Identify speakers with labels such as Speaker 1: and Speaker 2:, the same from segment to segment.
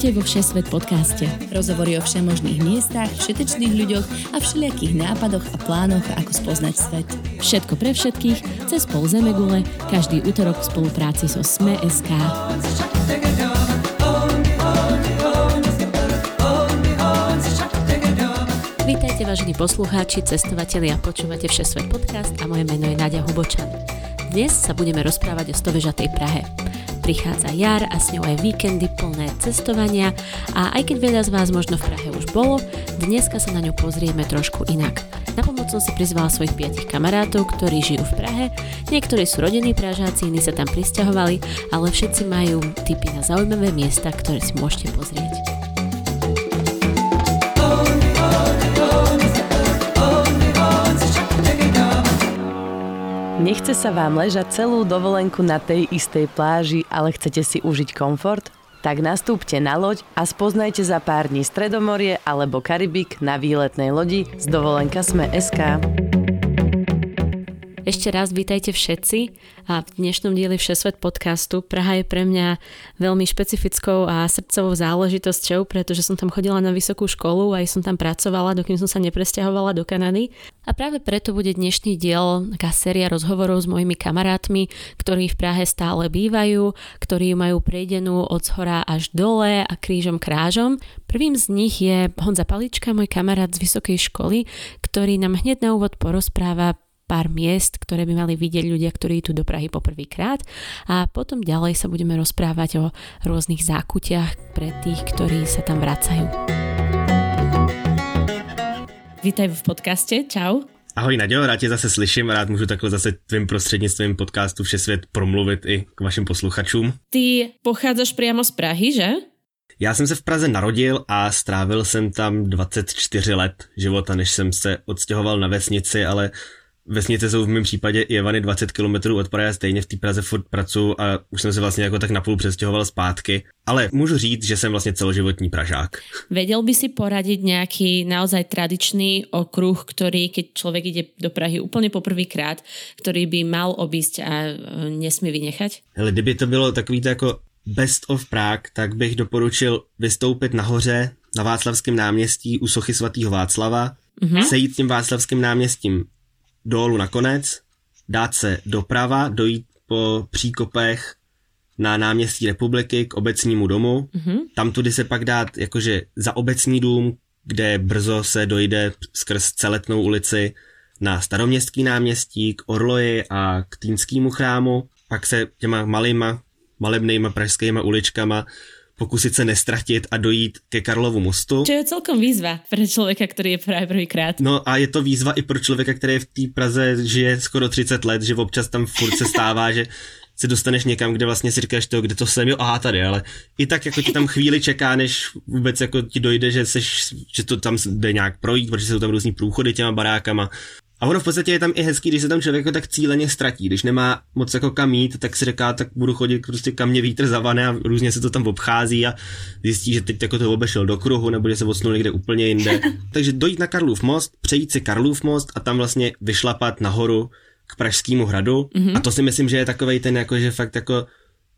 Speaker 1: Vítajte vo Všesvet podcaste. Rozhovory o všemožných miestach, všetečných ľuďoch a všelijakých nápadoch a plánoch, ako spoznať svet. Všetko pre všetkých, cez pol Zemegule, každý útorok v spolupráci so Sme.sk. Vítajte vážení poslucháči, cestovatelia, počúvate Všesvet podcast a moje meno je Náďa Hubočan. Dnes sa budeme rozprávať o stovežatej Prahe. Prichádza jar a s ňou aj víkendy plné cestovania a aj keď veľa z vás možno v Prahe už bolo, dneska sa na ňu pozrieme trošku inak. Na pomoc som si prizvala svojich piatich kamarátov, ktorí žijú v Prahe. Niektorí sú rodení Pražáci, iní sa tam pristahovali, ale všetci majú tipy na zaujímavé miesta, ktoré si môžete pozrieť.
Speaker 2: Nechce sa vám ležať celú dovolenku na tej istej pláži, ale chcete si užiť komfort? Tak nastúpte na loď a spoznajte za pár dní Stredomorie alebo Karibik na výletnej lodi z dovolenka Sme SK.
Speaker 1: Ešte raz vítajte všetci a v dnešnom dieli Všesvet podcastu Praha je pre mňa veľmi špecifickou a srdcovou záležitosťou, pretože som tam chodila na vysokú školu a aj som tam pracovala, dokým som sa nepresťahovala do Kanady. A práve preto bude dnešný diel taká séria rozhovorov s mojimi kamarátmi, ktorí v Prahe stále bývajú, ktorí majú prejdenú od zhora až dole a krížom krážom. Prvým z nich je Honza Palička, môj kamarát z vysokej školy, ktorý nám hneď na úvod porozpráva pár miest, ktoré by mali vidieť ľudia, ktorí tu do Prahy poprvýkrát a potom ďalej sa budeme rozprávať o rôznych zákutiach pre tých, ktorí sa tam vracajú. Vítaj v podcaste, čau.
Speaker 3: Ahoj Nadějo, rád tě zase slyším, rád můžu takhle zase tvým prostřednictvím podcastu Vše svět promluvit i k vašim posluchačům.
Speaker 1: Ty pochádzaš priamo z Prahy, že?
Speaker 3: Já jsem se v Praze narodil a strávil jsem tam 24 let života, než jsem se odstěhoval na vesnici, ale vesnice jsou v mém případě i Evany 20 km od Prahy, stejně v té Praze furt pracuji a už jsem se vlastně jako tak napůl přestěhoval zpátky. Ale můžu říct, že jsem vlastně celoživotní Pražák.
Speaker 1: Vedel by si poradit nějaký naozaj tradičný okruh, který, keď člověk jde do Prahy úplně poprvýkrát, který by mal obísť a e, nesmí vynechat?
Speaker 3: Hele, kdyby to bylo takový to jako best of Prague, tak bych doporučil vystoupit nahoře na Václavském náměstí u sochy svatého Václava, mm-hmm. sejít tím Václavským náměstím dolů nakonec, dát se doprava, dojít po příkopech na náměstí republiky k obecnímu domu. Mm-hmm. Tam tudy se pak dát jakože za obecní dům, kde brzo se dojde skrz celetnou ulici na staroměstský náměstí, k Orloji a k Týnskému chrámu. Pak se těma malýma, malebnýma pražskýma uličkama pokusit se nestratit a dojít ke Karlovu mostu.
Speaker 1: Čo je celkom výzva pro člověka, který je právě prvýkrát.
Speaker 3: No a je to výzva i pro člověka, který v té Praze žije skoro 30 let, že občas tam furt se stává, že se dostaneš někam, kde vlastně si říkáš to, kde to jsem, jo, aha, tady, ale i tak jako ti tam chvíli čeká, než vůbec jako ti dojde, že, seš, že to tam jde nějak projít, protože jsou tam různý průchody těma barákama a ono v podstatě je tam i hezký, když se tam člověk jako tak cíleně ztratí. Když nemá moc jako kam jít, tak si říká, tak budu chodit prostě kam mě vítr zavane a různě se to tam obchází a zjistí, že teď jako to obešel do kruhu nebo že se odsunul někde úplně jinde. Takže dojít na Karlův most, přejít si Karlův most a tam vlastně vyšlapat nahoru k Pražskému hradu. Mm-hmm. A to si myslím, že je takový ten jako, že fakt jako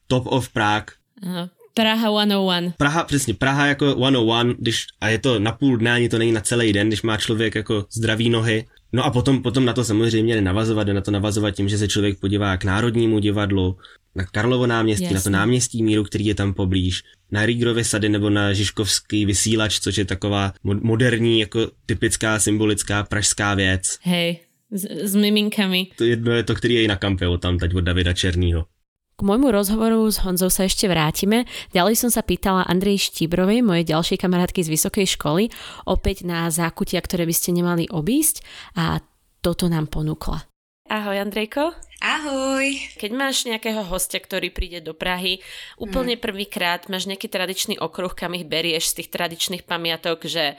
Speaker 3: top of Prague.
Speaker 1: Aha. Praha 101.
Speaker 3: Praha, přesně, Praha jako 101, když, a je to na půl dne, ani to není na celý den, když má člověk jako zdraví nohy, No a potom, potom na to samozřejmě jde navazovat, jde na to navazovat tím, že se člověk podívá k Národnímu divadlu, na Karlovo náměstí, Jasně. na to náměstí míru, který je tam poblíž, na Rígrovy sady nebo na Žižkovský vysílač, což je taková moderní, jako typická symbolická pražská věc.
Speaker 1: Hej, s, s miminkami.
Speaker 3: To jedno je to, který je i na kampe, tam teď od Davida Černýho.
Speaker 1: K môjmu rozhovoru s Honzou sa ešte vrátime. Ďalej som sa pýtala Andrej Štíbrovej, mojej ďalšej kamarátky z vysokej školy, opäť na zákutia, ktoré by ste nemali obísť a toto nám ponúkla. Ahoj Andrejko.
Speaker 4: Ahoj.
Speaker 1: Keď máš nejakého hostia, ktorý príde do Prahy, úplne mm. prvýkrát máš nejaký tradičný okruh, kam ich berieš z tých tradičných pamiatok, že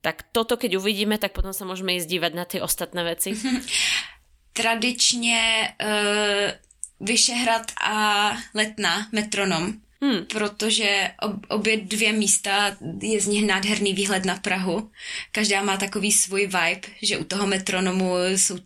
Speaker 1: tak toto keď uvidíme, tak potom sa môžeme ísť dívať na tie ostatné veci.
Speaker 4: Tradičně uh Vyšehrad a Letna, metronom. Hmm. protože ob, obě dvě místa je z nich nádherný výhled na Prahu. Každá má takový svůj vibe, že u toho metronomu jsou,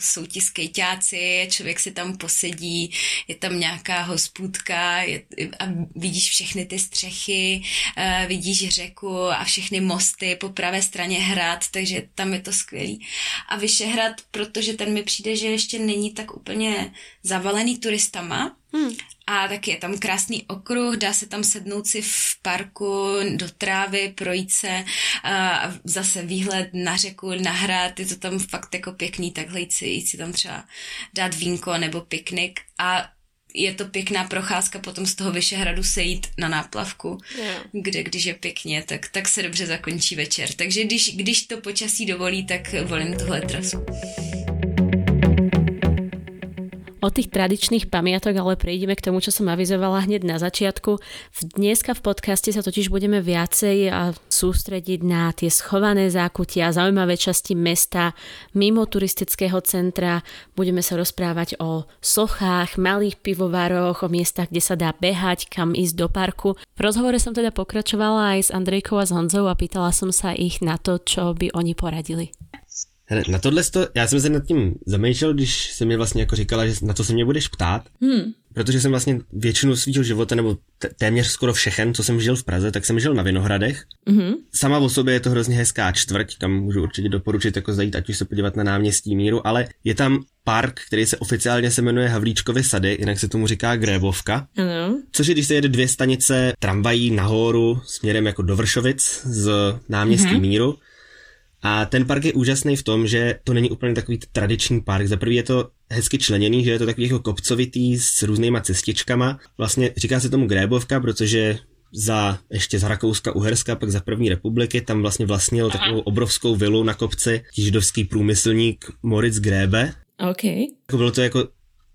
Speaker 4: jsou ti skejťáci, člověk si tam posedí, je tam nějaká hospůdka je, a vidíš všechny ty střechy, uh, vidíš řeku a všechny mosty po pravé straně hrad, takže tam je to skvělý. A Vyšehrad, protože ten mi přijde, že ještě není tak úplně zavalený turistama, Hmm. A taky je tam krásný okruh, dá se tam sednout si v parku do trávy, projít se a zase výhled na řeku, na hrad, je to tam fakt jako pěkný, takhle jít si, jít si tam třeba dát vínko nebo piknik a je to pěkná procházka potom z toho Vyšehradu sejít na náplavku, yeah. kde když je pěkně, tak, tak se dobře zakončí večer. Takže když, když to počasí dovolí, tak volím tuhle trasu.
Speaker 1: Od tých tradičných pamiatok ale prejdeme k tomu, čo som avizovala hneď na začiatku. Dneska v podcaste sa totiž budeme viacej sústrediť na tie schované zákutia, zaujímavé časti mesta, mimo turistického centra. Budeme sa rozprávať o sochách, malých pivovaroch, o miestach, kde sa dá behať, kam ísť do parku. V rozhovore som teda pokračovala aj s Andrejkou a s Honzou a pýtala som sa ich na to, čo by oni poradili.
Speaker 3: Hele, na tohle to, já jsem se nad tím zamýšlel, když se mi vlastně jako říkala, že na co se mě budeš ptát, hmm. protože jsem vlastně většinu svého života, nebo téměř skoro všechen, co jsem žil v Praze, tak jsem žil na Vinohradech. Hmm. Sama o sobě je to hrozně hezká čtvrť, tam můžu určitě doporučit jako zajít, ať už se podívat na náměstí Míru, ale je tam park, který se oficiálně se jmenuje Havlíčkovy sady, jinak se tomu říká Grébovka. Ano. Což je, když se jede dvě stanice tramvají nahoru směrem jako do Vršovic z náměstí mm-hmm. Míru, a ten park je úžasný v tom, že to není úplně takový tradiční park. Za prvý je to hezky členěný, že je to takový jako kopcovitý s různýma cestičkama. Vlastně říká se tomu Grébovka, protože za ještě z Rakouska, Uherska, pak za první republiky, tam vlastně vlastnil takovou obrovskou vilu na kopci židovský průmyslník Moritz Grébe.
Speaker 1: Okay.
Speaker 3: Bylo to jako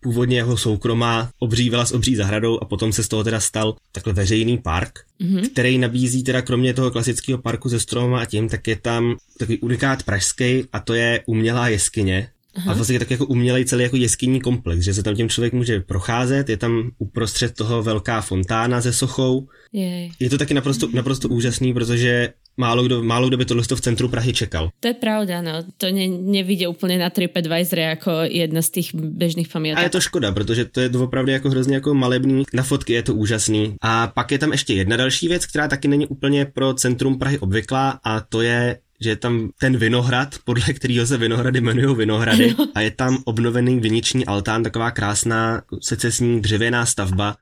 Speaker 3: původně jeho soukromá obří vila s obří zahradou a potom se z toho teda stal takhle veřejný park, mm-hmm. který nabízí teda kromě toho klasického parku se stromama a tím, tak je tam takový unikát pražský a to je umělá jeskyně, Aha. A vlastně je tak jako umělej celý jako jeskyní komplex, že se tam tím člověk může procházet, je tam uprostřed toho velká fontána se sochou. Jej. Je to taky naprosto, naprosto úžasný, protože málo kdo, málo kdo by tohle v centru Prahy čekal.
Speaker 1: To je pravda, no. To ne, nevidě úplně na TripAdvisor jako jedna z těch běžných pamětek.
Speaker 3: A je to škoda, protože to je opravdu jako hrozně jako malebný. Na fotky je to úžasný. A pak je tam ještě jedna další věc, která taky není úplně pro centrum Prahy obvyklá a to je že je tam ten vinohrad, podle kterého se vinohrady jmenují vinohrady a je tam obnovený viniční altán, taková krásná secesní dřevěná stavba.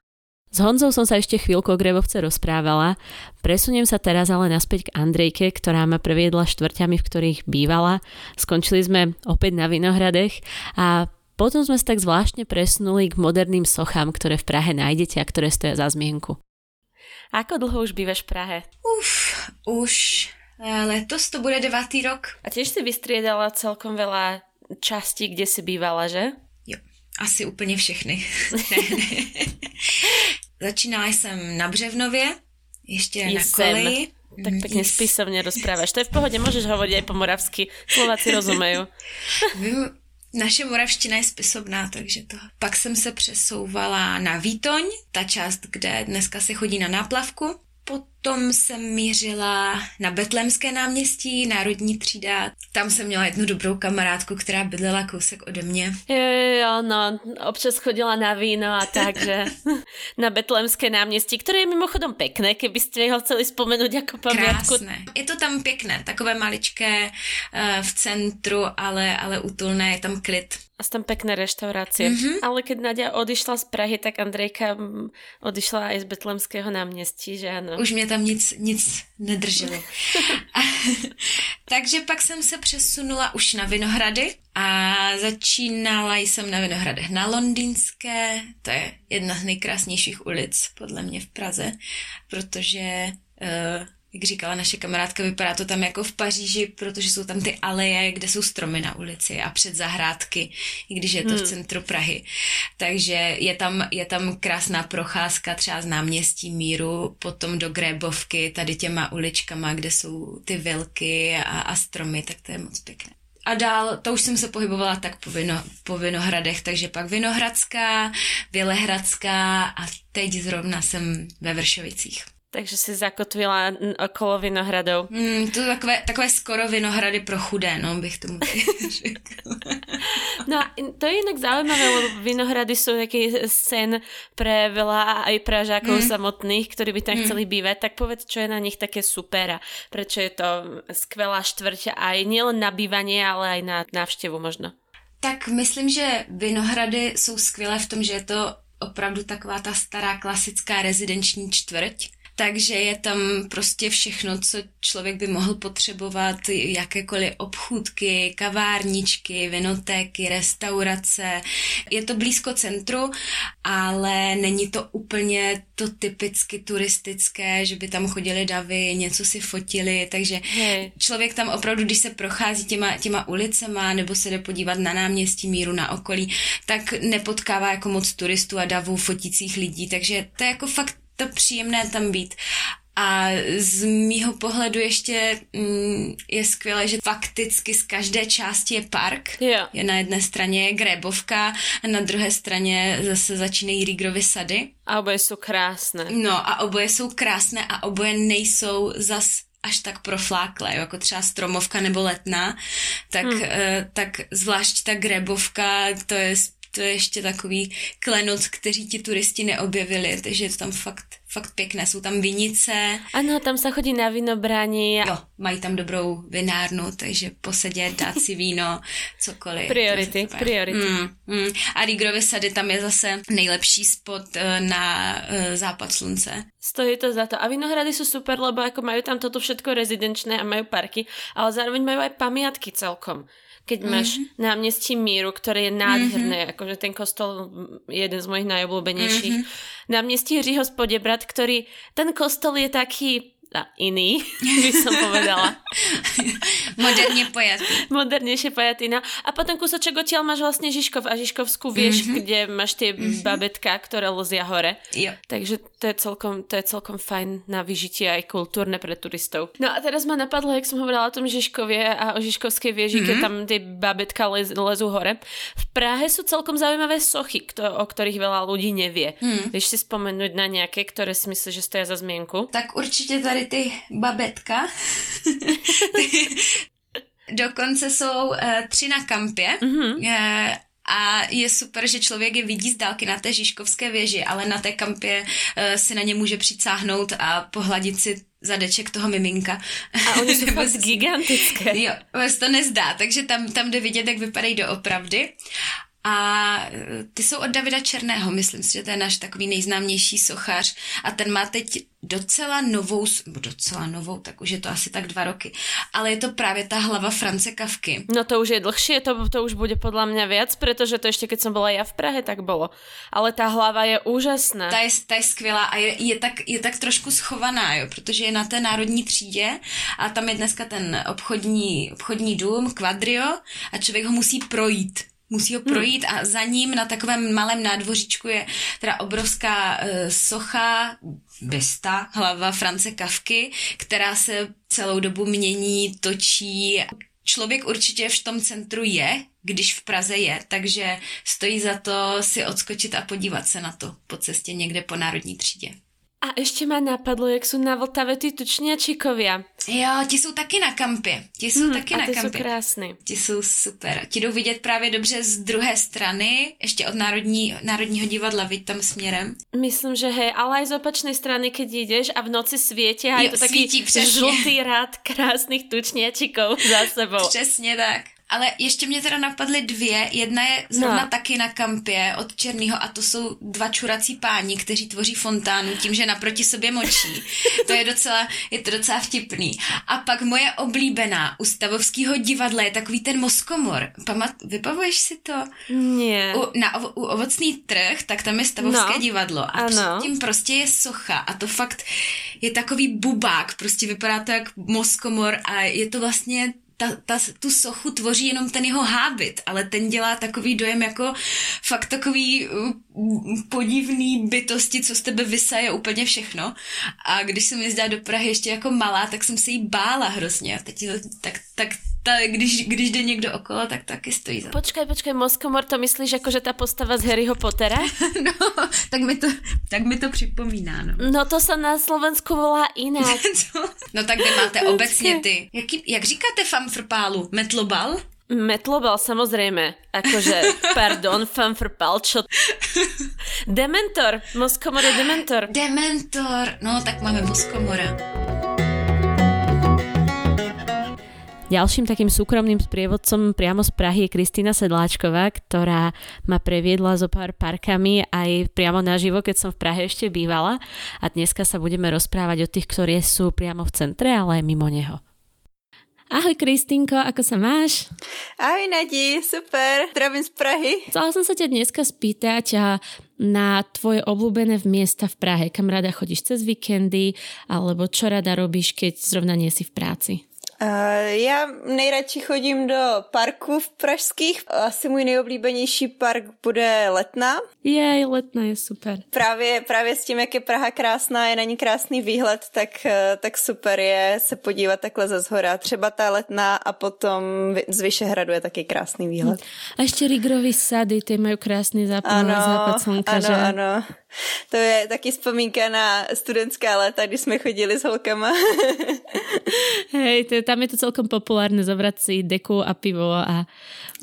Speaker 1: S Honzou som sa ešte chvíľku o Grebovce rozprávala. Presuniem sa teraz ale naspäť k Andrejke, ktorá ma previedla štvrťami, v ktorých bývala. Skončili sme opäť na Vinohradech a potom sme sa tak zvláštne presunuli k moderným sochám, ktoré v Prahe nájdete a ktoré stoja za zmienku. Ako dlho už bývaš v Prahe?
Speaker 4: Uf, už Letos to bude devátý rok.
Speaker 1: A tiež si vystriedala celkom veľa častí, kde si bývala, že?
Speaker 4: Jo, asi úplně všechny. Začínala jsem na Břevnově, ještě Jsem. na koleji.
Speaker 1: Tak pekne yes. spisovne rozprávaš. To je v pohode, môžeš hovoriť aj po moravsky. Slováci rozumejú.
Speaker 4: Naše moravština je spisovná, takže to. Pak jsem se přesouvala na Vítoň, ta část, kde dneska se chodí na náplavku. Potom jsem mířila na Betlemské náměstí, Národní třída. Tam jsem měla jednu dobrou kamarádku, která bydlela kousek ode mě.
Speaker 1: Jo, jo, no, občas chodila na víno a tak, že na Betlemské náměstí, které je mimochodom pekné, kdybyste ho chceli vzpomenout jako pamiatku.
Speaker 4: Krásné. Je to tam pěkné, takové maličké uh, v centru, ale, ale útulné, je tam klid.
Speaker 1: A sú tam pekné reštaurácie. Mm-hmm. Ale keď Nadia odišla z Prahy, tak Andrejka mm, odišla aj z Betlemského náměstí, že ano?
Speaker 4: Už mě tam nic, nic nedrželo. Takže pak jsem se přesunula už na Vinohrady a začínala jsem na Vinohradech na Londýnské, to je jedna z nejkrásnějších ulic podle mě v Praze, protože uh, jak říkala naše kamarádka, vypadá to tam jako v Paříži, protože jsou tam ty aleje, kde jsou stromy na ulici a před zahrádky, i když je to hmm. v centru Prahy. Takže je tam, je tam krásná procházka třeba z náměstí Míru, potom do Grébovky, tady těma uličkama, kde jsou ty vilky a, a stromy, tak to je moc pěkné. a dál, to už jsem se pohybovala tak po, vino, po Vinohradech, takže pak Vinohradská, Vělehradská a teď zrovna jsem ve Vršovicích.
Speaker 1: Takže si zakotvila okolo Vinohradov.
Speaker 4: Mm, to takové, takové skoro Vinohrady pro chudé, no, bych tomu řekla.
Speaker 1: No a to je inak zaujímavé, lebo Vinohrady sú taký sen pre veľa aj pražákov mm. samotných, ktorí by tam mm. chceli bývať. Tak povedz, čo je na nich také super a prečo je to skvelá štvrť aj nielen na bývanie, ale aj na návštěvu možno.
Speaker 4: Tak myslím, že Vinohrady jsou skvělé v tom, že je to opravdu taková ta stará klasická rezidenční čtvrť, takže je tam prostě všechno, co člověk by mohl potřebovat, jakékoliv obchůdky, kavárničky, vinotéky, restaurace. Je to blízko centru, ale není to úplně to typicky turistické, že by tam chodili davy, něco si fotili, takže hey. člověk tam opravdu, když se prochází těma, těma ulicema nebo se jde podívat na náměstí míru na okolí, tak nepotkává jako moc turistů a davů fotících lidí, takže to je jako fakt to příjemné tam být. A z mýho pohledu ještě mm, je skvělé, že fakticky z každé části je park.
Speaker 1: Yeah.
Speaker 4: Je na jedné straně je Grébovka a na druhé straně zase začínají Rígrovy sady.
Speaker 1: A oboje jsou krásné.
Speaker 4: No a oboje jsou krásné a oboje nejsou zas až tak profláklé, jako třeba stromovka nebo letná, tak, hmm. tak zvlášť ta grebovka, to je to je ještě takový klenot, kteří ti turisti neobjevili, takže je to tam fakt, fakt pěkné. Jsou tam vinice.
Speaker 1: Ano, tam se chodí na vinobraní.
Speaker 4: Jo, mají tam dobrou vinárnu, takže posedět, dát si víno, cokoliv.
Speaker 1: Priority, priority.
Speaker 4: Mm, mm. A Rigrovy sady tam je zase nejlepší spot uh, na uh, západ slunce.
Speaker 1: Stojí to za to. A Vinohrady jsou super, lebo jako mají tam toto všetko rezidenčné a mají parky, ale zároveň mají aj pamiatky celkom keď máš mm-hmm. náměstí Míru, ktoré je nádherné, mm-hmm. akože ten kostol je jeden z mojich najobľúbenejších. Mm-hmm. Náměstí Hřího Spodebrat, ktorý, ten kostol je taký iný, by som povedala.
Speaker 4: Moderně pojatý.
Speaker 1: Modernejšie pojatý, no. A potom kúsoček odtiaľ máš vlastne Žižkov a Žižkovskú vieš, mm-hmm. kde máš tie mm-hmm. babetka, ktoré lozia hore.
Speaker 4: Jo.
Speaker 1: Takže to je, celkom, to je celkom fajn na vyžitie aj kultúrne pre turistov. No a teraz ma napadlo, jak som hovorila o tom Žižkovie a o Žižkovskej vieži, mm-hmm. keď tam tie babetka lez, lezú hore. V Prahe sú celkom zaujímavé sochy, kto, o ktorých veľa ľudí nevie. Mm. Vieš si spomenúť na nejaké, ktoré si myslíš, že stojí za zmienku?
Speaker 4: Tak určite tady ty babetka. Dokonce jsou uh, tři na kampě. Mm-hmm. Uh, a je super, že člověk je vidí z dálky na té Žižkovské věži, ale na té kampě uh, si na ně může přicáhnout a pohladit si zadeček toho miminka.
Speaker 1: A oni jsou fakt gigantické.
Speaker 4: Jo, vás to nezdá, takže tam, tam jde vidět, jak vypadají doopravdy. A ty jsou od Davida Černého, myslím si, že to je náš takový nejznámější sochař a ten má teď docela novou, docela novou, tak už je to asi tak dva roky, ale je to právě ta hlava France Kavky.
Speaker 1: No to už je dlhšie, to, to už bude podľa mňa viac, pretože to ešte keď som bola ja v Prahe, tak bolo. Ale tá hlava je úžasná.
Speaker 4: Ta je, ta je skvělá a je, je, tak, je tak trošku schovaná, jo, protože je na té národní třídě a tam je dneska ten obchodní, obchodní dům, Quadrio a člověk ho musí projít musí ho hmm. projít a za ním na takovém malém nádvoříčku je teda obrovská uh, socha, bysta, hlava France Kavky, která se celou dobu mění, točí. Člověk určitě v tom centru je, když v Praze je, takže stojí za to si odskočit a podívat se na to po cestě někde po Národní třídě.
Speaker 1: A ještě má napadlo, jak jsou na Vltavě ty tučňačikovia.
Speaker 4: Jo, ti jsou taky na kampě. Ti jsou hmm, taky
Speaker 1: a
Speaker 4: na
Speaker 1: ty
Speaker 4: kampě.
Speaker 1: jsou krásný.
Speaker 4: Ti jsou super. Ti jdou vidět právě dobře z druhé strany, ještě od Národní, Národního divadla, vidť tam směrem.
Speaker 1: Myslím, že hej, ale aj z opačnej strany, keď jdeš a v noci světí a je to taký žlutý rád krásných tučňačikov za sebou.
Speaker 4: Přesně tak. Ale ještě mě teda napadly dvě. Jedna je zrovna no. taky na kampě od Černýho a to jsou dva čurací páni, kteří tvoří fontánu tím, že naproti sobě močí. To je docela, je to docela vtipný. A pak moje oblíbená u Stavovského divadla je takový ten moskomor. Pamat, vypavuješ si to?
Speaker 1: Ne.
Speaker 4: U, na, u ovocný trh, tak tam je Stavovské
Speaker 1: no.
Speaker 4: divadlo a ano. tím prostě je socha a to fakt je takový bubák, prostě vypadá to jak moskomor a je to vlastně ta, ta, tu sochu tvoří jenom ten jeho hábit, ale ten dělá takový dojem jako fakt takový uh, podivný bytosti, co z tebe vysaje úplně všechno. A když jsem jezdila do Prahy ještě jako malá, tak jsem se jí bála hrozně. A teď tak, tak ta, když, když jde někdo okolo, tak taky stojí za
Speaker 1: Počkaj, počkaj, Moskomor, to myslíš jako, že ta postava z Harryho Pottera?
Speaker 4: no, tak mi to, tak mi to připomíná, no.
Speaker 1: No to se na Slovensku volá jinak.
Speaker 4: no tak kde máte obecně ty? Jaký, jak říkáte famfrpálu? Metlobal?
Speaker 1: Metlobal, samozrejme. Akože, pardon, fanfrpal, čo? Dementor, Moskomor je Dementor.
Speaker 4: Dementor, no tak máme Moskomora.
Speaker 1: Ďalším takým súkromným sprievodcom priamo z Prahy je Kristýna Sedláčková, ktorá ma previedla zo pár parkami aj priamo naživo, keď som v Prahe ešte bývala. A dneska sa budeme rozprávať o tých, ktorí sú priamo v centre, ale aj mimo neho. Ahoj Kristýnko, ako sa máš?
Speaker 5: Ahoj Nadi, super, zdravím z Prahy.
Speaker 1: Chcela som sa ťa dneska spýtať na tvoje obľúbené miesta v Prahe, kam rada chodíš cez víkendy, alebo čo rada robíš, keď zrovna nie si v práci?
Speaker 5: Uh, já nejradši chodím do parků v pražských. Asi můj nejoblíbenější park bude Letná.
Speaker 1: Jej, Letná je super.
Speaker 5: Právě, právě s tím, jak je Praha krásná, je na ní krásný výhled, tak, eh, tak super je se podívat takhle ze zhora. Třeba ta Letná a potom z Vyšehradu je taky krásný výhled.
Speaker 1: A ještě Rigrovy sady, ty mají krásný západ, ano, západ slunka,
Speaker 5: ano,
Speaker 1: že?
Speaker 5: ano. To je taky vzpomínka na studentská léta, kdy jsme chodili s holkama.
Speaker 1: Hej, to, tam je to celkom populárne zobrať si deku a pivo a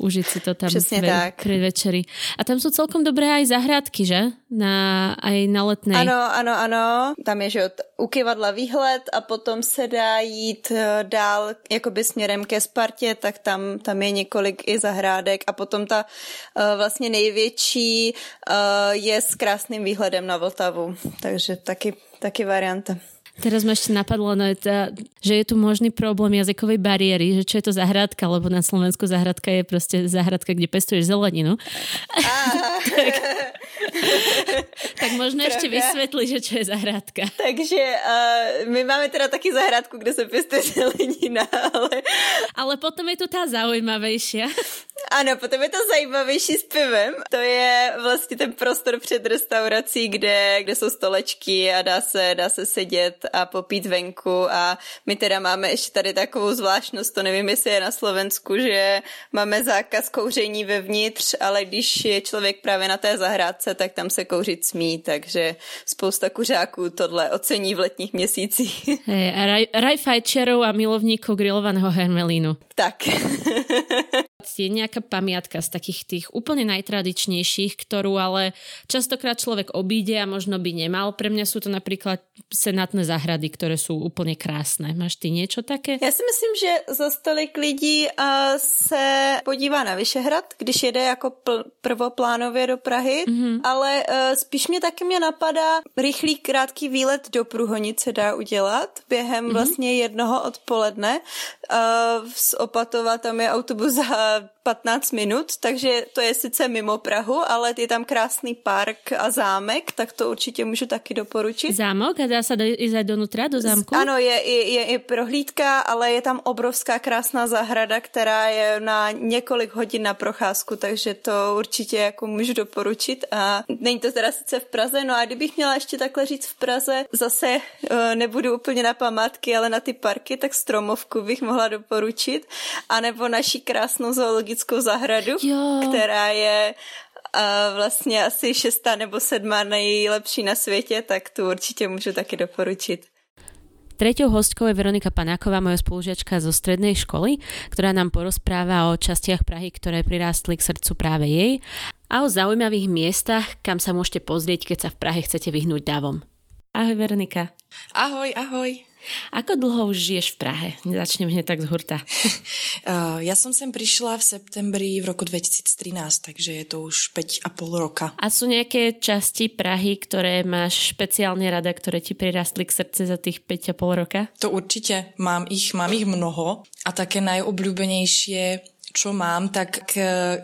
Speaker 1: užiť si to tam
Speaker 5: Přesně ve, tak.
Speaker 1: pri večeri. A tam jsou celkom dobré aj zahrádky, že? Na, aj na letnej.
Speaker 5: Ano, ano, ano. Tam je, že u kivadla výhled a potom se dá jít eh, dál jakoby směrem ke Spartě, tak tam, tam je několik i zahrádek a potom ta uh, vlastně největší uh, je s krásným výhledem na Vltavu, takže taky, taky varianta.
Speaker 1: Teraz ma ešte napadlo, no, tá, že je tu možný problém jazykovej bariéry, že čo je to zahradka, lebo na Slovensku zahradka je proste zahradka, kde pestuješ zeleninu. tak, tak možno Pravda. ešte vysvetli, že čo je zahradka.
Speaker 5: Takže uh, my máme teda taky zahradku, kde se pestuje zelenina, ale...
Speaker 1: Ale potom je tu tá zaujímavejšia.
Speaker 5: Ano, potom je to zajímavější s pivem. To je vlastně ten prostor před restaurací, kde, kde jsou stolečky a dá se, dá se sedět a popít venku a my teda máme ještě tady takovou zvláštnost, to nevím, jestli je na Slovensku, že máme zákaz kouření vevnitř, ale když je člověk právě na té zahrádce, tak tam se kouřit smí, takže spousta kuřáků tohle ocení v letních měsících.
Speaker 1: Hey, a raj, raj fajčerov a milovníků grilovaného hermelínu.
Speaker 5: Tak.
Speaker 1: je nejaká pamiatka z takých tých úplne najtradičnejších, ktorú ale častokrát človek obíde a možno by nemal. Pre mňa sú to napríklad senátne zahrady, ktoré sú úplne krásne. Máš ty niečo také?
Speaker 5: Já si myslím, že za stolik lidí uh, se podívá na Vyšehrad, když jede jako pl- prvoplánově do Prahy, mm-hmm. ale uh, spíš mě taky mě napadá rychlý krátký výlet do Průhonice dá udělat během mm-hmm. vlastně jednoho odpoledne. Uh, z Opatova tam je autobus za 15 minut, takže to je sice mimo Prahu, ale je tam krásný park a zámek, tak to určitě můžu taky doporučit.
Speaker 1: Zámok a dá se jít donutra do zámku?
Speaker 5: Ano, je, je, je i prohlídka, ale je tam obrovská krásná zahrada, která je na několik hodin na procházku, takže to určitě jako můžu doporučit a není to teda sice v Praze, no a kdybych měla ještě takhle říct v Praze, zase uh, nebudu úplně na památky, ale na ty parky, tak Stromovku bych mohla doporučit, anebo naší krásnou zoologickou zahradu, jo. která je a vlastně asi šestá nebo sedmá nejlepší na světě, tak tu určitě můžu taky doporučit.
Speaker 1: Treťou hostkou je Veronika Panáková, moja spolužiačka zo strednej školy, ktorá nám porozpráva o častiach Prahy, ktoré prirástli k srdcu práve jej a o zaujímavých miestach, kam sa môžete pozrieť, keď sa v Prahe chcete vyhnúť davom. Ahoj Veronika.
Speaker 6: Ahoj, ahoj.
Speaker 1: Ako dlho už žiješ v Prahe? Začnem hneď tak z hurta.
Speaker 6: uh, ja som sem prišla v septembri v roku 2013, takže je to už 5,5 roka.
Speaker 1: A sú nejaké časti Prahy, ktoré máš špeciálne rada, ktoré ti prirastli k srdce za tých 5,5 roka?
Speaker 6: To určite. Mám ich, mám ich mnoho. A také najobľúbenejšie čo mám, tak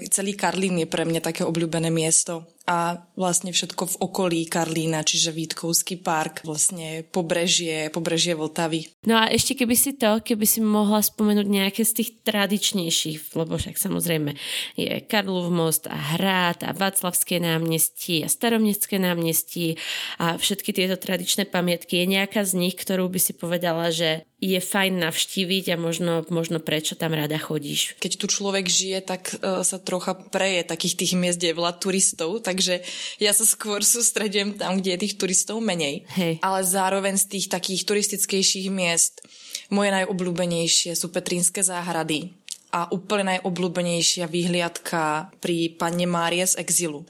Speaker 6: celý Karlín je pre mňa také obľúbené miesto a vlastne všetko v okolí Karlína, čiže Vítkovský park, vlastne pobrežie, pobrežie Vltavy.
Speaker 1: No a ešte keby si to, keby si mohla spomenúť nejaké z tých tradičnejších, lebo však samozrejme je Karlov most a Hrad a Václavské námestí a Staromestské námestí a všetky tieto tradičné pamiatky. Je nejaká z nich, ktorú by si povedala, že je fajn navštíviť a možno, možno prečo tam rada chodíš.
Speaker 6: Keď tu človek žije, tak uh, sa trocha preje takých tých miest, kde je veľa turistov, takže ja sa skôr sústredím tam, kde je tých turistov menej.
Speaker 1: Hej.
Speaker 6: Ale zároveň z tých takých turistickejších miest moje najobľúbenejšie sú Petrínske záhrady a úplne najobľúbenejšia výhliadka pri panne Márie z exilu.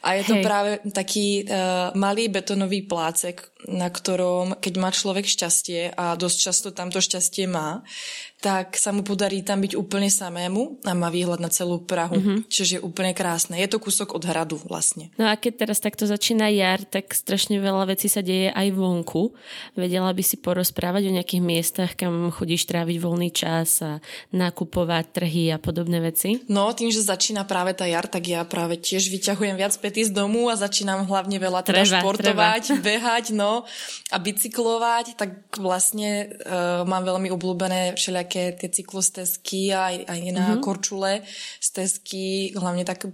Speaker 6: A je to Hej. práve taký uh, malý betonový plácek, na ktorom, keď má človek šťastie a dosť často tamto šťastie má, tak sa mu podarí tam byť úplne samému a má výhľad na celú Prahu, mm-hmm. čiže je úplne krásne. Je to kúsok od hradu vlastne.
Speaker 1: No a keď teraz takto začína jar, tak strašne veľa vecí sa deje aj vonku. Vedela by si porozprávať o nejakých miestach, kam chodíš tráviť voľný čas a nakupovať trhy a podobné veci?
Speaker 6: No, tým, že začína práve tá jar, tak ja práve tiež vyťahujem viac pety z domu a začínam hlavne veľa teda treba, športovať, treba. behať, no a bicyklovať, tak vlastne uh, mám veľmi obľúbené všelijaké také tie cyklostezky a aj, aj na mm-hmm. korčule stezky, hlavne tak,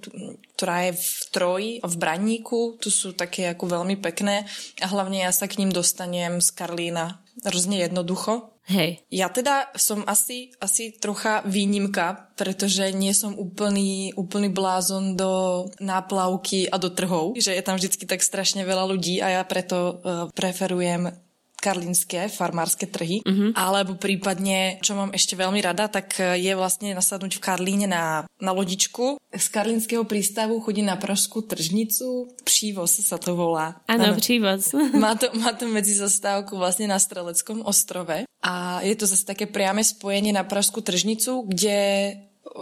Speaker 6: ktorá je v Troji, v Braníku, tu sú také ako veľmi pekné a hlavne ja sa k ním dostanem z Karlína hrozne jednoducho.
Speaker 1: Hej.
Speaker 6: Ja teda som asi, asi trocha výnimka, pretože nie som úplný, úplný blázon do náplavky a do trhov, že je tam vždycky tak strašne veľa ľudí a ja preto uh, preferujem karlínske farmárske trhy, mm-hmm. alebo prípadne, čo mám ešte veľmi rada, tak je vlastne nasadnúť v Karlíne na, na lodičku. Z karlínskeho prístavu chodí na Pražskú tržnicu, Přívoz sa to volá.
Speaker 1: Áno, Přívoz.
Speaker 6: má, to, má to medzi zastávku vlastne na Streleckom ostrove a je to zase také priame spojenie na Pražskú tržnicu, kde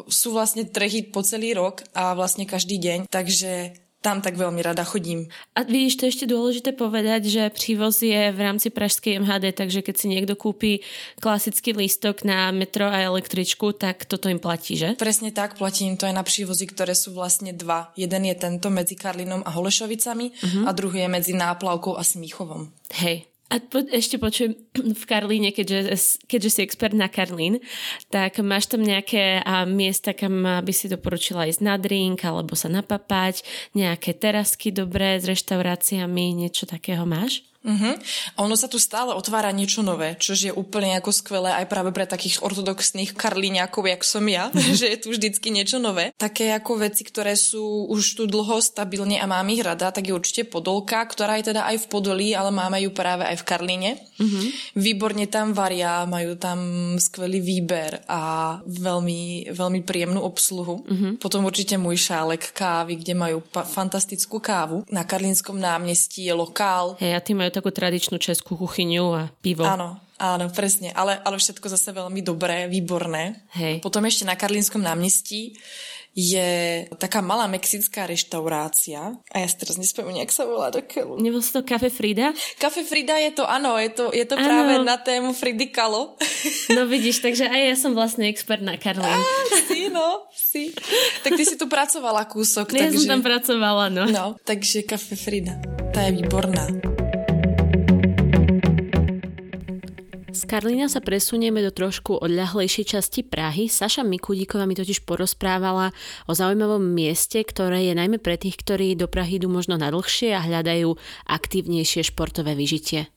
Speaker 6: sú vlastne trhy po celý rok a vlastne každý deň, takže tam tak veľmi rada chodím.
Speaker 1: A vidíš, to je ešte dôležité povedať, že přívoz je v rámci Pražskej MHD, takže keď si niekto kúpi klasický lístok na metro a električku, tak toto im platí, že?
Speaker 6: Presne tak, platí im to aj na přívozy, ktoré sú vlastne dva. Jeden je tento medzi Karlinom a Holešovicami uh-huh. a druhý je medzi Náplavkou a Smíchovom.
Speaker 1: Hej, a po, ešte počujem v Karlíne, keďže, keďže si expert na Karlín, tak máš tam nejaké a, miesta, kam by si doporučila ísť na drink alebo sa napapať, nejaké terasky dobré s reštauráciami, niečo takého máš?
Speaker 6: Uh-huh. A ono sa tu stále otvára niečo nové, čo je úplne ako skvelé aj práve pre takých ortodoxných karlíňakov, jak som ja, že je tu vždycky niečo nové. Také ako veci, ktoré sú už tu dlho stabilne a mám ich rada, tak je určite Podolka, ktorá je teda aj v Podolí, ale máme ju práve aj v Karlíne. Uh-huh. Výborne tam varia, majú tam skvelý výber a veľmi, veľmi príjemnú obsluhu. Uh-huh. Potom určite môj šálek kávy, kde majú fantastickú kávu. Na Karlínskom námestí je lokál.
Speaker 1: Hey, a ty majú takú tradičnú českú kuchyňu a pivo.
Speaker 6: Áno, áno, presne. Ale, ale všetko zase veľmi dobré, výborné.
Speaker 1: Hej.
Speaker 6: Potom ešte na Karlínskom námestí je taká malá mexická reštaurácia a ja si teraz nespomínam, jak sa volá do keľu.
Speaker 1: Nebol to Cafe Frida?
Speaker 6: Cafe Frida je to, áno, je to, je to práve na tému Fridy Kalo.
Speaker 1: No vidíš, takže aj ja som vlastne expert na Karlín. Á,
Speaker 6: si, no, si. Tak ty si tu pracovala kúsok.
Speaker 1: Ja
Speaker 6: takže...
Speaker 1: som tam pracovala, no.
Speaker 6: No, takže Cafe Frida, tá je výborná.
Speaker 1: Z Karlína sa presunieme do trošku odľahlejšej časti Prahy. Saša Mikudíková mi totiž porozprávala o zaujímavom mieste, ktoré je najmä pre tých, ktorí do Prahy idú možno na dlhšie a hľadajú aktívnejšie športové vyžitie.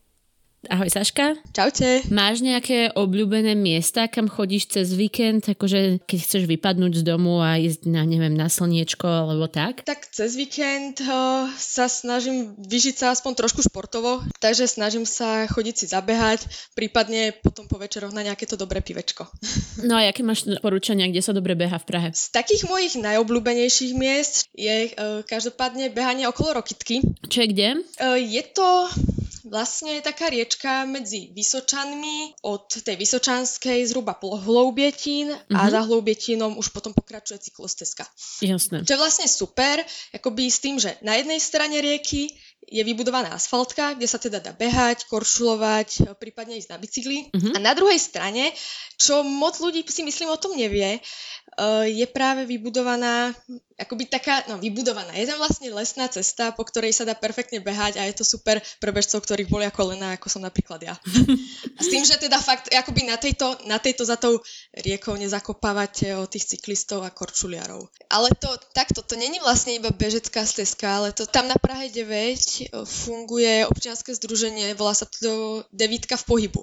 Speaker 1: Ahoj Saška.
Speaker 7: Čaute.
Speaker 1: Máš nejaké obľúbené miesta, kam chodíš cez víkend, akože keď chceš vypadnúť z domu a ísť na, neviem, na slniečko alebo tak?
Speaker 7: Tak cez víkend uh, sa snažím vyžiť sa aspoň trošku športovo, takže snažím sa chodiť si zabehať, prípadne potom po večeroch na nejaké to dobré pivečko.
Speaker 1: No a aké máš porúčania, kde sa dobre beha v Prahe?
Speaker 7: Z takých mojich najobľúbenejších miest je uh, každopádne behanie okolo Rokitky.
Speaker 1: Čo je kde?
Speaker 7: Uh, je to vlastne taká riečka medzi Vysočanmi, od tej Vysočanskej zhruba po Hloubietín mm-hmm. a mhm. za Hloubietinom už potom pokračuje cyklostezka.
Speaker 1: Jasné.
Speaker 7: Čo je vlastne super, akoby s tým, že na jednej strane rieky je vybudovaná asfaltka, kde sa teda dá behať, koršulovať, prípadne ísť na bicykli. Mm-hmm. A na druhej strane, čo moc ľudí si myslím o tom nevie, eh, je práve vybudovaná akoby taká, no vybudovaná. Je tam vlastne lesná cesta, po ktorej sa dá perfektne behať a je to super pre bežcov, ktorých bolia kolena, ako som napríklad ja. A s tým, že teda fakt, akoby na tejto, na tejto za tou riekou nezakopávate o tých cyklistov a korčuliarov. Ale to takto, to není vlastne iba bežecká stezka, ale to tam na Prahe 9 funguje občianske združenie, volá sa to Devítka v pohybu.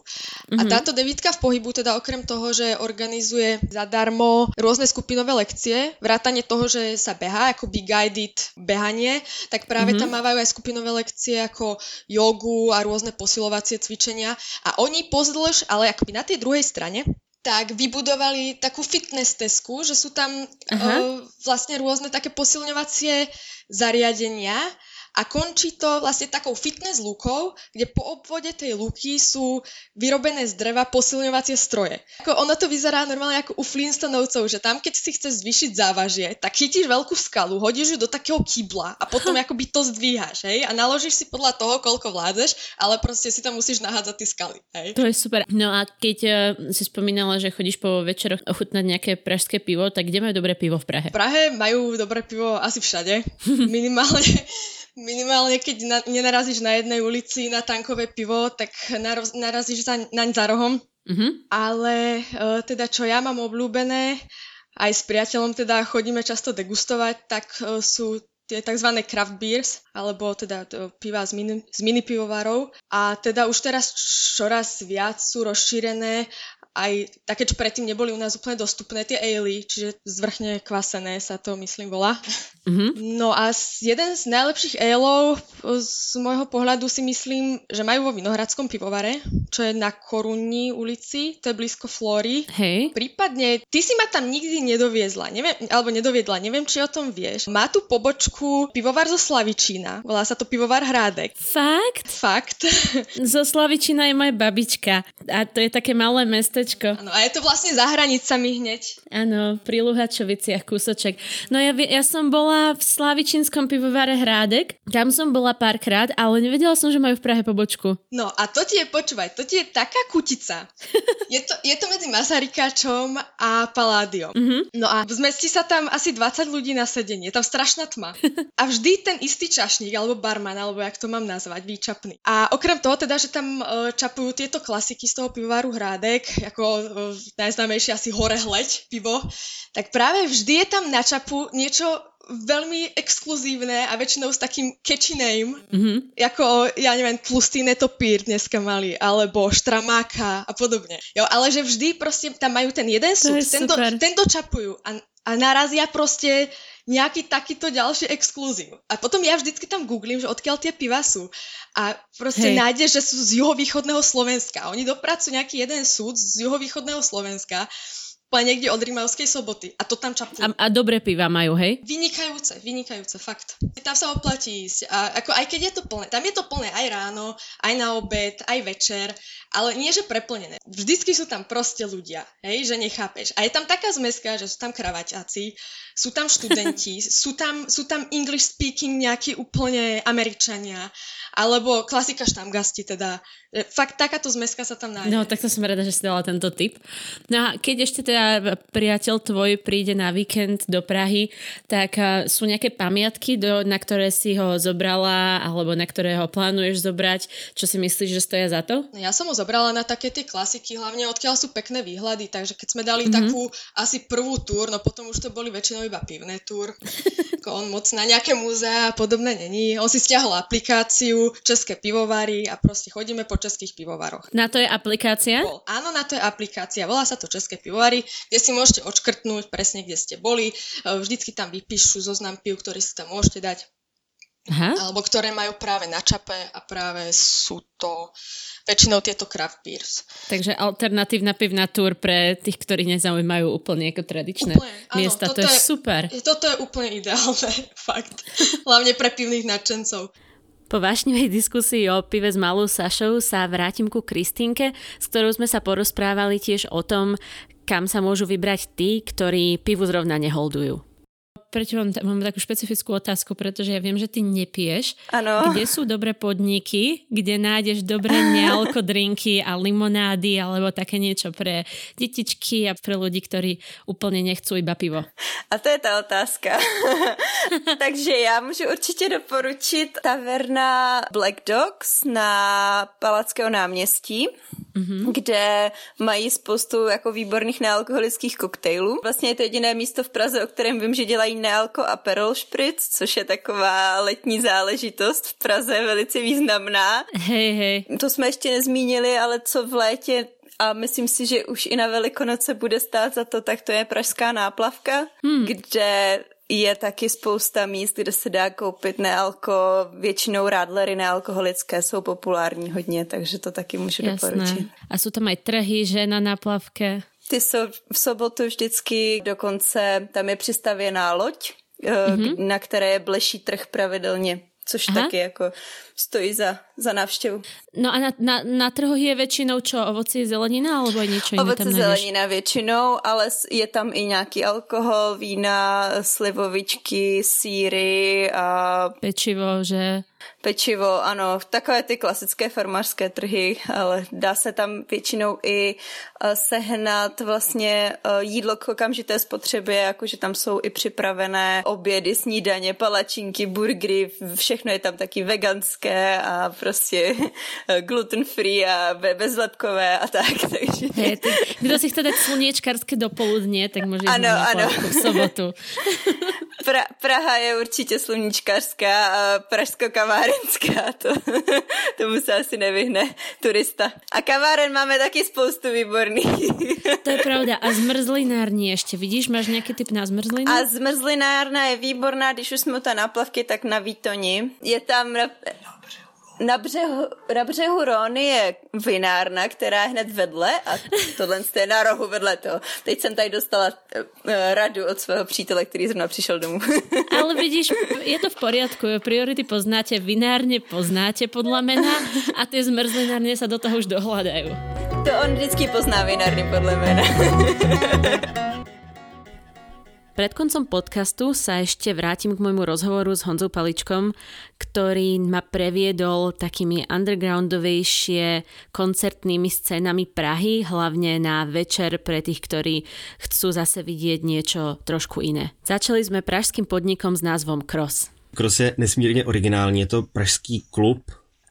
Speaker 7: A mhm. táto Devítka v pohybu teda okrem toho, že organizuje zadarmo rôzne skupinové lekcie, vrátane toho, že sa behá, ako by guided behanie, tak práve mm-hmm. tam mávajú aj skupinové lekcie ako jogu a rôzne posilovacie cvičenia. A oni pozdĺž, ale akoby na tej druhej strane, tak vybudovali takú fitness tesku, že sú tam uh, vlastne rôzne také posilňovacie zariadenia, a končí to vlastne takou fitness lukou, kde po obvode tej luky sú vyrobené z dreva posilňovacie stroje. Ako ono to vyzerá normálne ako u Flintstonovcov, že tam keď si chceš zvýšiť závažie, tak chytíš veľkú skalu, hodíš ju do takého kybla a potom akoby to zdvíhaš, hej, a naložíš si podľa toho, koľko vládzeš, ale proste si tam musíš nahádzať tie skaly, hej.
Speaker 1: To je super. No a keď uh, si spomínala, že chodíš po večeroch ochutnať nejaké pražské pivo, tak kde majú dobré pivo v Prahe?
Speaker 7: V Prahe majú dobré pivo asi všade. Minimálne minimálne keď na, nenarazíš na jednej ulici na tankové pivo, tak naroz, narazíš za, naň za rohom. Mm-hmm. Ale uh, teda čo ja mám obľúbené, aj s priateľom teda chodíme často degustovať, tak uh, sú tie tzv. craft beers, alebo teda piva z mini, z mini pivovarov. A teda už teraz čoraz viac sú rozšírené aj také, čo predtým neboli u nás úplne dostupné, tie ale, čiže zvrchne kvasené sa to, myslím, volá. Mm-hmm. No a jeden z najlepších aleov z môjho pohľadu si myslím, že majú vo Vinohradskom pivovare, čo je na Korunní ulici, to je blízko Flóry.
Speaker 1: Hej.
Speaker 7: Prípadne, ty si ma tam nikdy nedoviezla, neviem, alebo nedoviedla, neviem, či o tom vieš. Má tu pobočku pivovar zo Slavičína, volá sa to pivovar Hrádek.
Speaker 1: Fakt?
Speaker 7: Fakt.
Speaker 1: Zo Slavičína je moja babička a to je také malé mesto mestečko.
Speaker 7: Áno, a je to vlastne za hranicami hneď.
Speaker 1: Áno, pri Luhačoviciach kúsoček. No ja, ja som bola v Slavičinskom pivovare Hrádek, tam som bola párkrát, ale nevedela som, že majú v Prahe pobočku.
Speaker 7: No a to ti je, počúvaj, to ti je taká kutica. je, to, je to medzi Masarykáčom a Paládiom. Mm-hmm. No a zmestí sa tam asi 20 ľudí na sedenie, je tam strašná tma. A vždy ten istý čašník, alebo barman, alebo jak to mám nazvať, výčapný. A okrem toho teda, že tam uh, čapujú tieto klasiky z toho pivovaru Hrádek, ako najznámejšie asi hore hleď pivo, tak práve vždy je tam na čapu niečo veľmi exkluzívne a väčšinou s takým catchy name, mm-hmm. ako, ja neviem, tlustý netopír dneska mali, alebo štramáka a podobne. Jo, ale že vždy proste tam majú ten jeden súd, tento, tento čapujú a, a narazia proste nejaký takýto ďalší exkluzív. A potom ja vždycky tam googlím, že odkiaľ tie piva sú. A proste Hej. nájdeš, že sú z juhovýchodného Slovenska. Oni dopracujú nejaký jeden súd z juhovýchodného Slovenska úplne niekde od Rimavskej soboty. A to tam čapujú.
Speaker 1: A, a dobré piva majú, hej?
Speaker 7: Vynikajúce, vynikajúce, fakt. Tam sa oplatí ísť. A ako, aj keď je to plné, tam je to plné aj ráno, aj na obed, aj večer, ale nie, že preplnené. Vždycky sú tam proste ľudia, hej, že nechápeš. A je tam taká zmeska, že sú tam kravaťáci, sú tam študenti, sú tam, sú tam English speaking nejakí úplne Američania, alebo klasika štamgasti teda. E, fakt takáto zmeska sa tam nájde.
Speaker 1: No, tak to som rada, že si dala tento tip. No a keď ešte teda priateľ tvoj príde na víkend do Prahy, tak sú nejaké pamiatky, do, na ktoré si ho zobrala, alebo na ktoré ho plánuješ zobrať, čo si myslíš, že stoja za to?
Speaker 7: No, ja som ho zobrala na také tie klasiky, hlavne odkiaľ sú pekné výhľady, takže keď sme dali mm-hmm. takú asi prvú túr, no potom už to boli väčšinou iba pivné túr. on moc na nejaké múzea a podobné není. On si stiahol aplikáciu České pivovary a proste chodíme po českých pivovaroch.
Speaker 1: Na to je aplikácia?
Speaker 7: Bol. Áno, na to je aplikácia. Volá sa to České pivovary, kde si môžete odškrtnúť presne, kde ste boli. Vždycky tam vypíšu zoznam piv, ktorý si tam môžete dať. Aha. Alebo ktoré majú práve na čape a práve sú to väčšinou tieto craft beers.
Speaker 1: Takže alternatívna pivná túr pre tých, ktorí nezaujímajú úplne ako tradičné úplne, miesta. Áno, to je, je super.
Speaker 7: Toto je úplne ideálne, fakt. Hlavne pre pivných nadšencov.
Speaker 1: Po vášnivej diskusii o pive s malou Sašou sa vrátim ku Kristínke, s ktorou sme sa porozprávali tiež o tom, kam sa môžu vybrať tí, ktorí pivu zrovna neholdujú prečo mám, mám takú špecifickú otázku, pretože ja viem, že ty nepiješ.
Speaker 5: Ano.
Speaker 1: Kde sú dobré podniky, kde nájdeš dobré nealko drinky a limonády alebo také niečo pre detičky a pre ľudí, ktorí úplne nechcú iba pivo?
Speaker 5: A to je ta otázka. Takže já můžu určitě doporučit taverna Black Dogs na Palackého náměstí. mm-hmm. kde mají spoustu jako výborných nealkoholických koktejlů. Vlastně je to jediné místo v Praze, o kterém vím, že dělají nealko a perol špric, což je taková letní záležitost v Praze velice významná.
Speaker 1: Hej, hej.
Speaker 5: To jsme ještě nezmínili, ale co v létě a myslím si, že už i na Velikonoce bude stát za to, tak to je Pražská náplavka, hmm. kde je taky spousta míst, kde se dá koupit nealko, většinou rádlery nealkoholické jsou populární hodně, takže to taky můžu Jasné. doporučit.
Speaker 1: A jsou tam aj trhy, že na náplavke?
Speaker 5: Ty jsou v sobotu vždycky, dokonce tam je přistavěná loď, mm-hmm. na které je bleší trh pravidelně což Aha. taky jako stojí za, za návštěvu.
Speaker 1: No a na, na, na trhu je většinou čo? Ovoci, zelenina alebo něco jiné
Speaker 5: Ovoce, zelenina většinou, ale je tam i nějaký alkohol, vína, slivovičky, síry a...
Speaker 1: Pečivo, že?
Speaker 5: Pečivo, ano, takové ty klasické farmářské trhy, ale dá se tam většinou i eh, sehnat vlastně eh, jídlo k okamžité spotřebě, jakože tam jsou i připravené obědy, snídaně, palačinky, burgery, všechno je tam taky veganské a prostě eh, gluten free a bezlepkové a tak, takže...
Speaker 1: Hey, ty, kdo si chce dát sluněčkarské dopoledne, tak může ano, ano. v sobotu.
Speaker 5: pra, Praha je určitě sluníčkařská a pražsko kavárenská, to, tomu se asi nevyhne turista. A kaváren máme taky spoustu výborných.
Speaker 1: To je pravda. A zmrzlinární ještě, vidíš, máš nějaký typ na zmrzlinu?
Speaker 5: A zmrzlinárna je výborná, když už jsme ta na plavky, tak na Výtoni. Je tam na břehu, na břehu Rony je vinárna, která je hned vedle a tohle je na rohu vedle toho. Teď jsem tady dostala uh, radu od svého přítele, který zrovna přišel domů.
Speaker 1: Ale vidíš, je to v poriadku. Priority poznáte, vinárně poznáte podle mena a ty zmrzlinárně se do toho už dohľadajú.
Speaker 5: To on vždycky pozná vinárny podle mena.
Speaker 1: Pred koncom podcastu sa ešte vrátim k môjmu rozhovoru s Honzou Paličkom, ktorý ma previedol takými undergroundovejšie koncertnými scénami Prahy, hlavne na večer pre tých, ktorí chcú zase vidieť niečo trošku iné. Začali sme pražským podnikom s názvom Cross.
Speaker 3: Cross je nesmírně originální, je to pražský klub,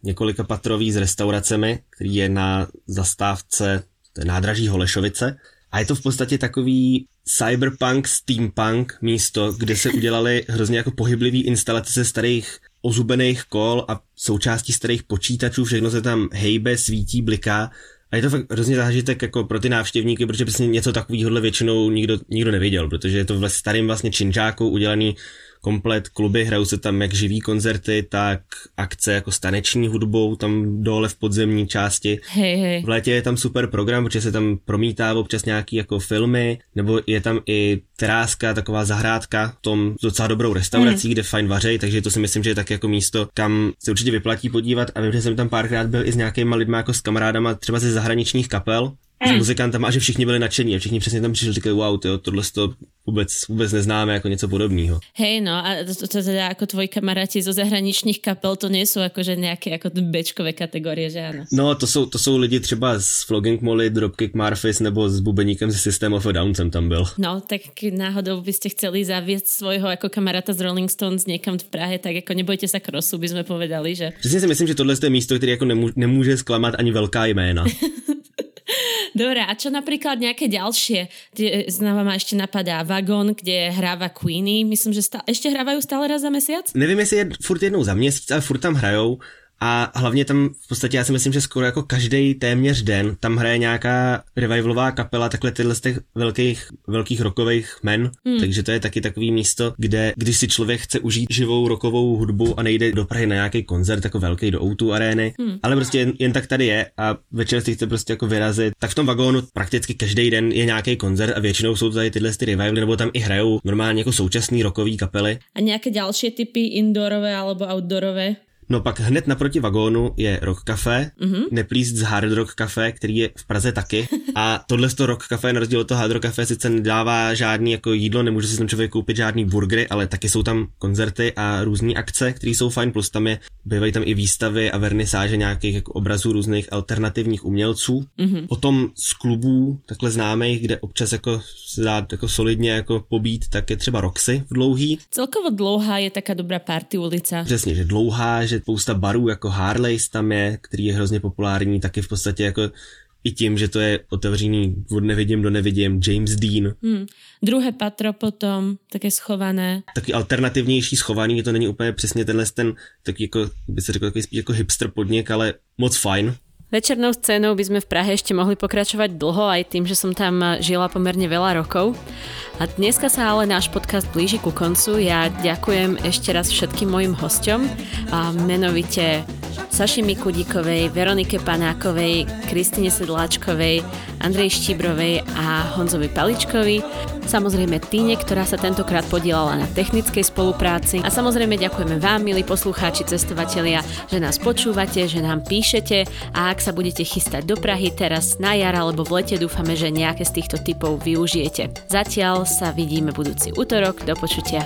Speaker 3: několika patrový s restauracemi, který je na zastávce nádraží Holešovice. A je to v podstatě takový cyberpunk, steampunk místo, kde se udělali hrozně jako pohyblivý instalace ze starých ozubených kol a součástí starých počítačů, všechno se tam hejbe, svítí, bliká. A je to fakt hrozně zážitek jako pro ty návštěvníky, protože přesně něco takového většinou nikdo, nikdo neviděl, protože je to v starým vlastně činžáku udělaný komplet kluby, hrajou se tam jak živý koncerty, tak akce jako s taneční hudbou tam dole v podzemní části.
Speaker 1: Hej, hej.
Speaker 3: V létě je tam super program, protože se tam promítá občas nějaký jako filmy, nebo je tam i teráska, taková zahrádka v tom docela dobrou restaurací, mm. kde fajn vařej, takže to si myslím, že je tak jako místo, kam se určitě vyplatí podívat a vím, že jsem tam párkrát byl i s nějakýma lidmi jako s kamarádama třeba ze zahraničních kapel, s muzikantama a že všichni byli nadšení a všichni přesně tam přišli říkali, wow, tyjo, tohle to vůbec, vůbec neznáme jako něco podobného.
Speaker 1: Hej, no a to, to teda jako tvoji kamaráti zo zahraničních kapel, to nejsou jakože nějaké jako bečkové kategorie, že ano?
Speaker 3: No, to jsou, to jsou lidi třeba z Flogging Molly, Dropkick Murphys nebo s bubeníkem ze System of a Down jsem tam byl.
Speaker 1: No, tak náhodou byste chceli zaviesť svojho jako kamaráta z Rolling Stones někam v Prahe, tak jako nebojte se krosu, by jsme povedali, že?
Speaker 3: Přesně si myslím, že tohle je místo, které jako nemůže, nemůže zklamat ani velká jména.
Speaker 1: Dobre, a čo napríklad nejaké ďalšie? Znova ma ešte napadá Vagon, kde hráva Queenie. Myslím, že stále, ešte hrávajú stále raz za mesiac?
Speaker 3: Nevím, jestli je furt jednou za měsíc, ale furt tam hrajou. A hlavně tam v podstatě já si myslím, že skoro jako každý téměř den tam hraje nějaká revivalová kapela takhle tyhle z těch velkých, velkých rokových men. Hmm. Takže to je taky takový místo, kde když si člověk chce užít živou rokovou hudbu a nejde do Prahy na nějaký koncert jako velký do Outu arény, hmm. ale prostě jen, jen, tak tady je a večer si chce prostě jako vyrazit, tak v tom vagónu prakticky každý den je nějaký koncert a většinou jsou tady tyhle ty revivaly, nebo tam i hrajou normálně jako současný rokový kapely.
Speaker 1: A nějaké další typy indoorové alebo outdoorové?
Speaker 3: No pak hned naproti vagónu je Rock Café, mm-hmm. neplíst z Hard Rock Café, který je v Praze taky. A tohle to Rock Café, na rozdíl od toho Hard Rock Café, sice nedává žádný jako jídlo, nemůže si tam člověk koupit žádný burgery, ale taky jsou tam koncerty a různé akce, které jsou fajn, plus tam je, bývají tam i výstavy a vernisáže nějakých jako obrazů různých alternativních umělců. Mm-hmm. Potom z klubů takhle známých, kde občas jako se dá jako solidně jako pobít, tak je třeba Roxy v dlouhý.
Speaker 1: Celkovo dlouhá je taká dobrá party ulica.
Speaker 3: Přesně, že dlouhá, že spousta barů jako Harley's tam je, který je hrozně populární, taky v podstatě jako i tím, že to je otevřený od nevidím do nevidím, James Dean.
Speaker 1: Hmm. Druhé patro potom, také schované.
Speaker 3: Taky alternativnější schovaný, to není úplně přesně tenhle ten, taky jako, by se řekl, takový spíš jako hipster podnik, ale moc fajn.
Speaker 1: Večernou scénou by sme v Prahe ešte mohli pokračovať dlho aj tým, že som tam žila pomerne veľa rokov. A dneska sa ale náš podcast blíži ku koncu. Ja ďakujem ešte raz všetkým mojim hosťom, a menovite Saši Mikudíkovej, Veronike Panákovej, Kristine Sedláčkovej, Andrej Štibrovej a Honzovi Paličkovi. Samozrejme Týne, ktorá sa tentokrát podielala na technickej spolupráci. A samozrejme ďakujeme vám, milí poslucháči, cestovatelia, že nás počúvate, že nám píšete a ak sa budete chystať do Prahy teraz na jar alebo v lete, dúfame, že nejaké z týchto typov využijete. Zatiaľ sa vidíme budúci útorok. Do počutia.